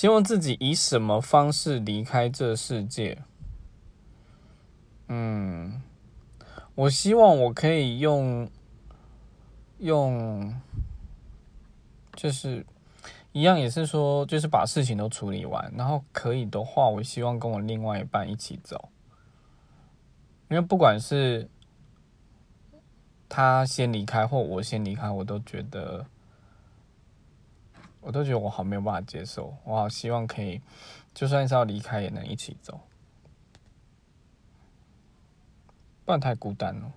希望自己以什么方式离开这世界？嗯，我希望我可以用用，就是一样，也是说，就是把事情都处理完，然后可以的话，我希望跟我另外一半一起走，因为不管是他先离开或我先离开，我都觉得。我都觉得我好没有办法接受，我好希望可以，就算是要离开也能一起走，不然太孤单了。